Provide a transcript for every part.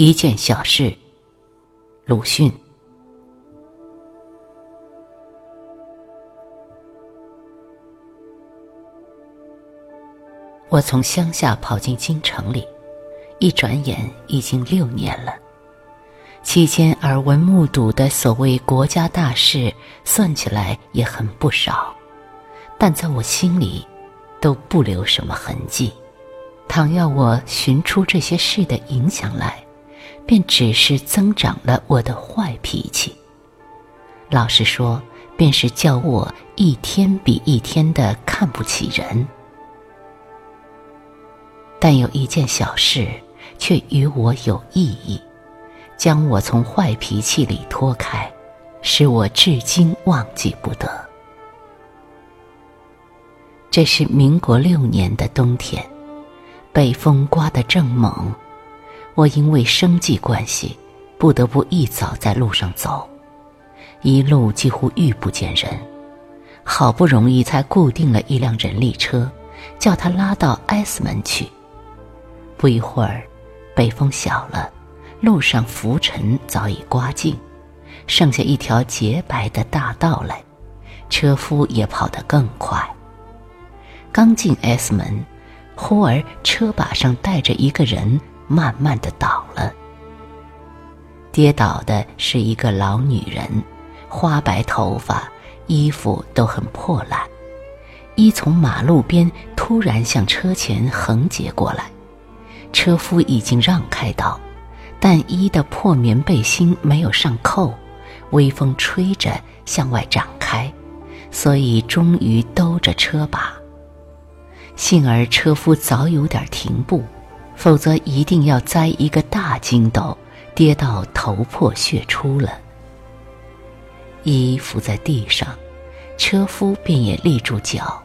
一件小事。鲁迅。我从乡下跑进京城里，一转眼已经六年了。期间耳闻目睹的所谓国家大事，算起来也很不少，但在我心里都不留什么痕迹。倘要我寻出这些事的影响来，便只是增长了我的坏脾气。老实说，便是叫我一天比一天的看不起人。但有一件小事，却与我有意义，将我从坏脾气里脱开，使我至今忘记不得。这是民国六年的冬天，北风刮得正猛，我因为生计关系，不得不一早在路上走，一路几乎遇不见人，好不容易才固定了一辆人力车，叫他拉到 S 门去。不一会儿，北风小了，路上浮尘早已刮净，剩下一条洁白的大道来，车夫也跑得更快。刚进 S 门，忽而车把上带着一个人，慢慢的倒了。跌倒的是一个老女人，花白头发，衣服都很破烂，一从马路边突然向车前横截过来。车夫已经让开道，但衣的破棉背心没有上扣，微风吹着向外展开，所以终于兜着车把。幸而车夫早有点停步，否则一定要栽一个大筋斗，跌到头破血出了。衣伏在地上，车夫便也立住脚。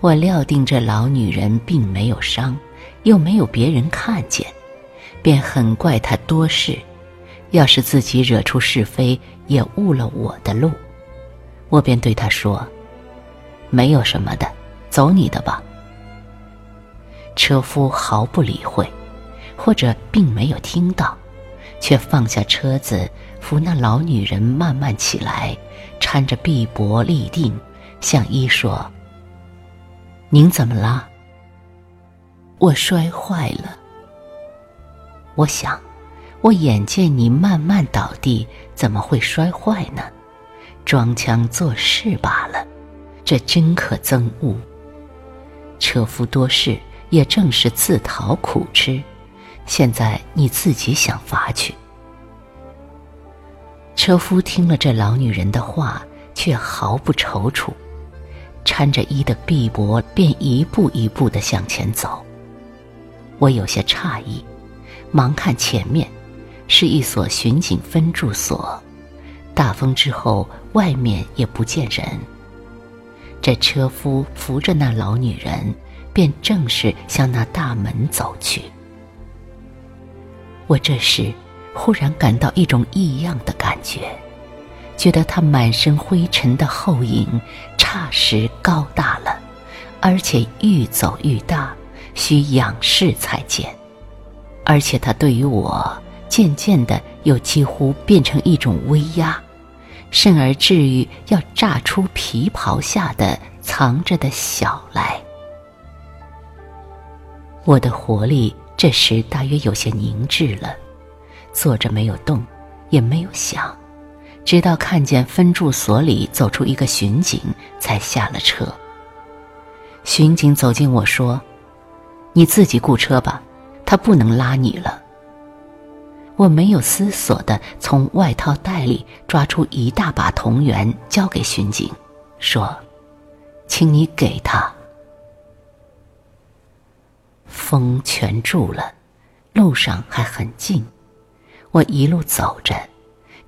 我料定这老女人并没有伤。又没有别人看见，便很怪她多事。要是自己惹出是非，也误了我的路，我便对他说：“没有什么的，走你的吧。”车夫毫不理会，或者并没有听到，却放下车子，扶那老女人慢慢起来，搀着臂膊立定，向一说：“您怎么了？”我摔坏了。我想，我眼见你慢慢倒地，怎么会摔坏呢？装腔作势罢了，这真可憎恶。车夫多事，也正是自讨苦吃。现在你自己想法去。车夫听了这老女人的话，却毫不踌躇，搀着一的臂膊，便一步一步的向前走。我有些诧异，忙看前面，是一所巡警分驻所。大风之后，外面也不见人。这车夫扶着那老女人，便正式向那大门走去。我这时忽然感到一种异样的感觉，觉得他满身灰尘的后影，霎时高大了，而且愈走愈大。需仰视才见，而且他对于我渐渐的又几乎变成一种威压，甚而至于要炸出皮袍下的藏着的小来。我的活力这时大约有些凝滞了，坐着没有动，也没有想，直到看见分驻所里走出一个巡警，才下了车。巡警走近我说。你自己雇车吧，他不能拉你了。我没有思索的从外套袋里抓出一大把铜元，交给巡警，说：“请你给他。”风全住了，路上还很静。我一路走着，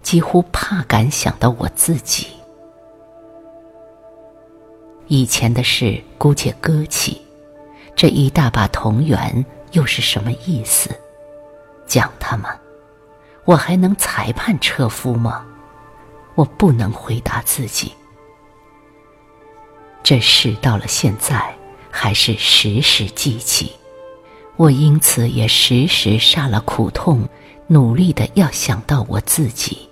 几乎怕敢想到我自己。以前的事姑且搁起。这一大把铜元又是什么意思？讲他吗？我还能裁判车夫吗？我不能回答自己。这事到了现在，还是时时记起。我因此也时时煞了苦痛，努力的要想到我自己。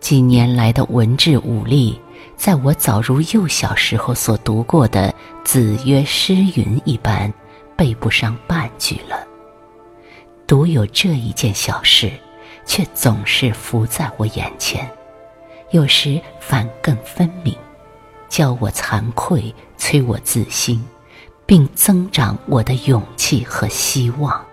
几年来的文治武力，在我早如幼小时候所读过的“子曰诗云”一般，背不上半句了。独有这一件小事，却总是浮在我眼前，有时反更分明，教我惭愧，催我自新，并增长我的勇气和希望。